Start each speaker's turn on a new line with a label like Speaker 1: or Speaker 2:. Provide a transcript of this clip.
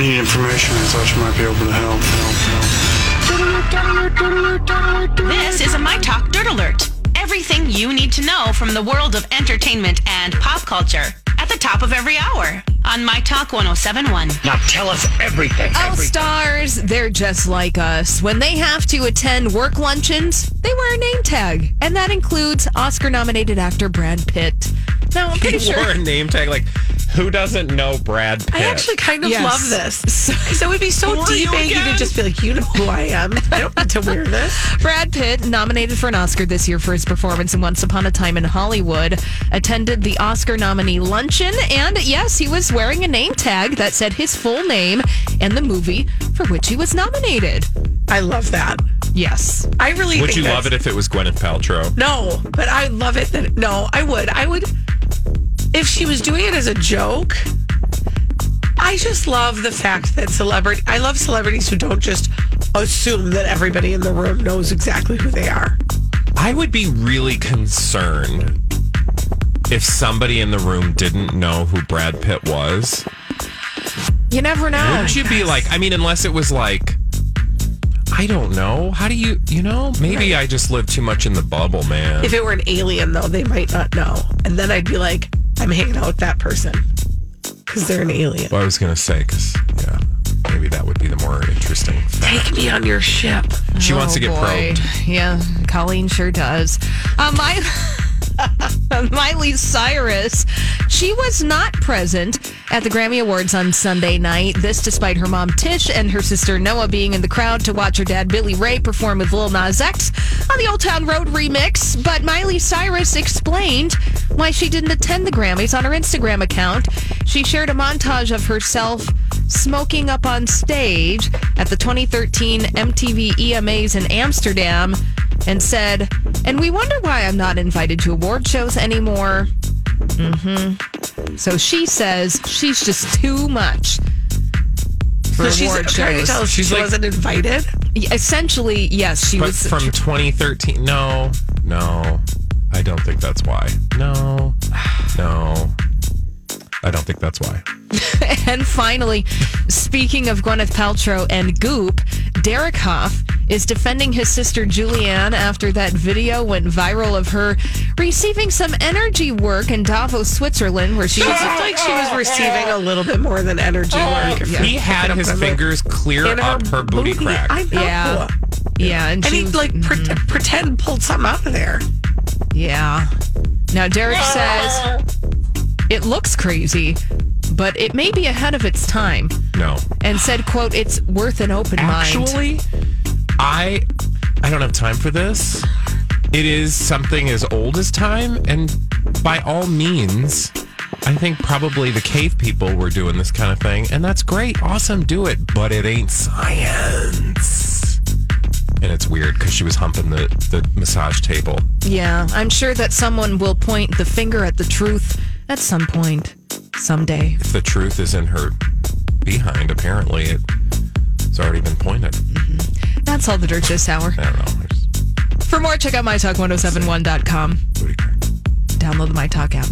Speaker 1: I need information. I thought you might be able to help. help, help.
Speaker 2: This is a My Talk Dirt Alert. Everything you need to know from the world of entertainment and pop culture at the top of every hour on My Talk 1071.
Speaker 3: Now tell us everything.
Speaker 4: All stars, they're just like us. When they have to attend work luncheons, they wear a name tag, and that includes Oscar nominated actor Brad Pitt. Now, I'm pretty
Speaker 5: He
Speaker 4: sure.
Speaker 5: wore a name tag. Like, who doesn't know Brad Pitt?
Speaker 6: I actually kind of
Speaker 4: Yes.
Speaker 6: love this because it would be so
Speaker 5: deep are you
Speaker 6: devague to just be like, you know who I am. I don't need to wear this.
Speaker 4: Brad Pitt, nominated for an Oscar this year for his performance in Once Upon a Time in Hollywood, attended the Oscar nominee luncheon. And yes, he was wearing a name tag that said his full name and the movie for which he was nominated.
Speaker 6: I love that.
Speaker 4: Yes.
Speaker 6: I really
Speaker 5: Would
Speaker 6: think
Speaker 5: you
Speaker 6: that's-
Speaker 5: love it if it was Gwyneth Paltrow?
Speaker 6: No, but I love it that no, I would. I would if she was doing it as a joke. I just love the fact that celebrity I love celebrities who don't just assume that everybody in the room knows exactly who they are.
Speaker 5: I would be really concerned if somebody in the room didn't know who Brad Pitt was.
Speaker 4: You never know.
Speaker 5: Wouldn't you be like, I mean, unless it was like, I don't know. How do you, you know, maybe I just live too much in the bubble, man.
Speaker 6: If it were an alien though, they might not know. And then I'd be like, I'm hanging out with that person because they're an alien.
Speaker 5: Well, I was going to say, because, yeah, maybe that would be the more interesting fact.
Speaker 6: Take me on your ship.
Speaker 5: She wants to get
Speaker 4: Oh, boy.
Speaker 5: probed.
Speaker 4: Yeah, Colleen sure does. Uh, my Miley Cyrus, she was not present at the Grammy Awards on Sunday night. This despite her mom Tish and her sister Noah being in the crowd to watch her dad Billy Ray perform with Lil Nas X on the Old Town Road remix. But Miley Cyrus explained why she didn't attend the Grammys on her Instagram account. She shared a montage of herself smoking up on stage at the 2013 MTV EMAs in Amsterdam and said, and we wonder why I'm not invited to award shows anymore. hmm So she says she's just too much for
Speaker 6: So she's
Speaker 4: award
Speaker 6: trying to
Speaker 4: shows.
Speaker 6: tell us
Speaker 5: She's
Speaker 6: she
Speaker 5: like-
Speaker 6: wasn't invited.
Speaker 4: Essentially, yes, she
Speaker 5: But
Speaker 4: was.
Speaker 5: from 2013, no, no, I don't think that's why. No, no, I don't think that's why.
Speaker 4: And finally, speaking of Gwyneth Paltrow and Goop, Derek Hough is defending his sister Julianne after that video went viral of her receiving some energy work in Davos, Switzerland, where she
Speaker 6: She
Speaker 4: was
Speaker 6: looked like she was receiving a little bit more than energy oh, work. if
Speaker 5: He had
Speaker 6: pick it up
Speaker 5: his fingers clear
Speaker 6: in
Speaker 5: up her booty crack.
Speaker 6: I know.
Speaker 4: Yeah. yeah, and,
Speaker 6: And
Speaker 4: she
Speaker 6: he
Speaker 4: was-
Speaker 6: like pre- mm-hmm. pretend pulled something out of there.
Speaker 4: Yeah. Now Derek says it looks crazy, but it may be ahead of its time,
Speaker 5: No,
Speaker 4: and said, "quote It's worth an open mind."
Speaker 5: actually, I I don't have time for this. It is something as old as time, and by all means, I think probably the cave people were doing this kind of thing, and that's great, awesome, do it, but it ain't science. And it's weird because she was humping the, the massage table.
Speaker 4: Yeah, I'm sure that someone will point the finger at the truth at some point, someday.
Speaker 5: If the truth is in her behind, apparently it, it's already been pointed. Mm-hmm.
Speaker 4: That's all the dirt this hour.
Speaker 5: I don't know. Just-
Speaker 4: For more, check out mytalk1071.com. Download the MyTalk app.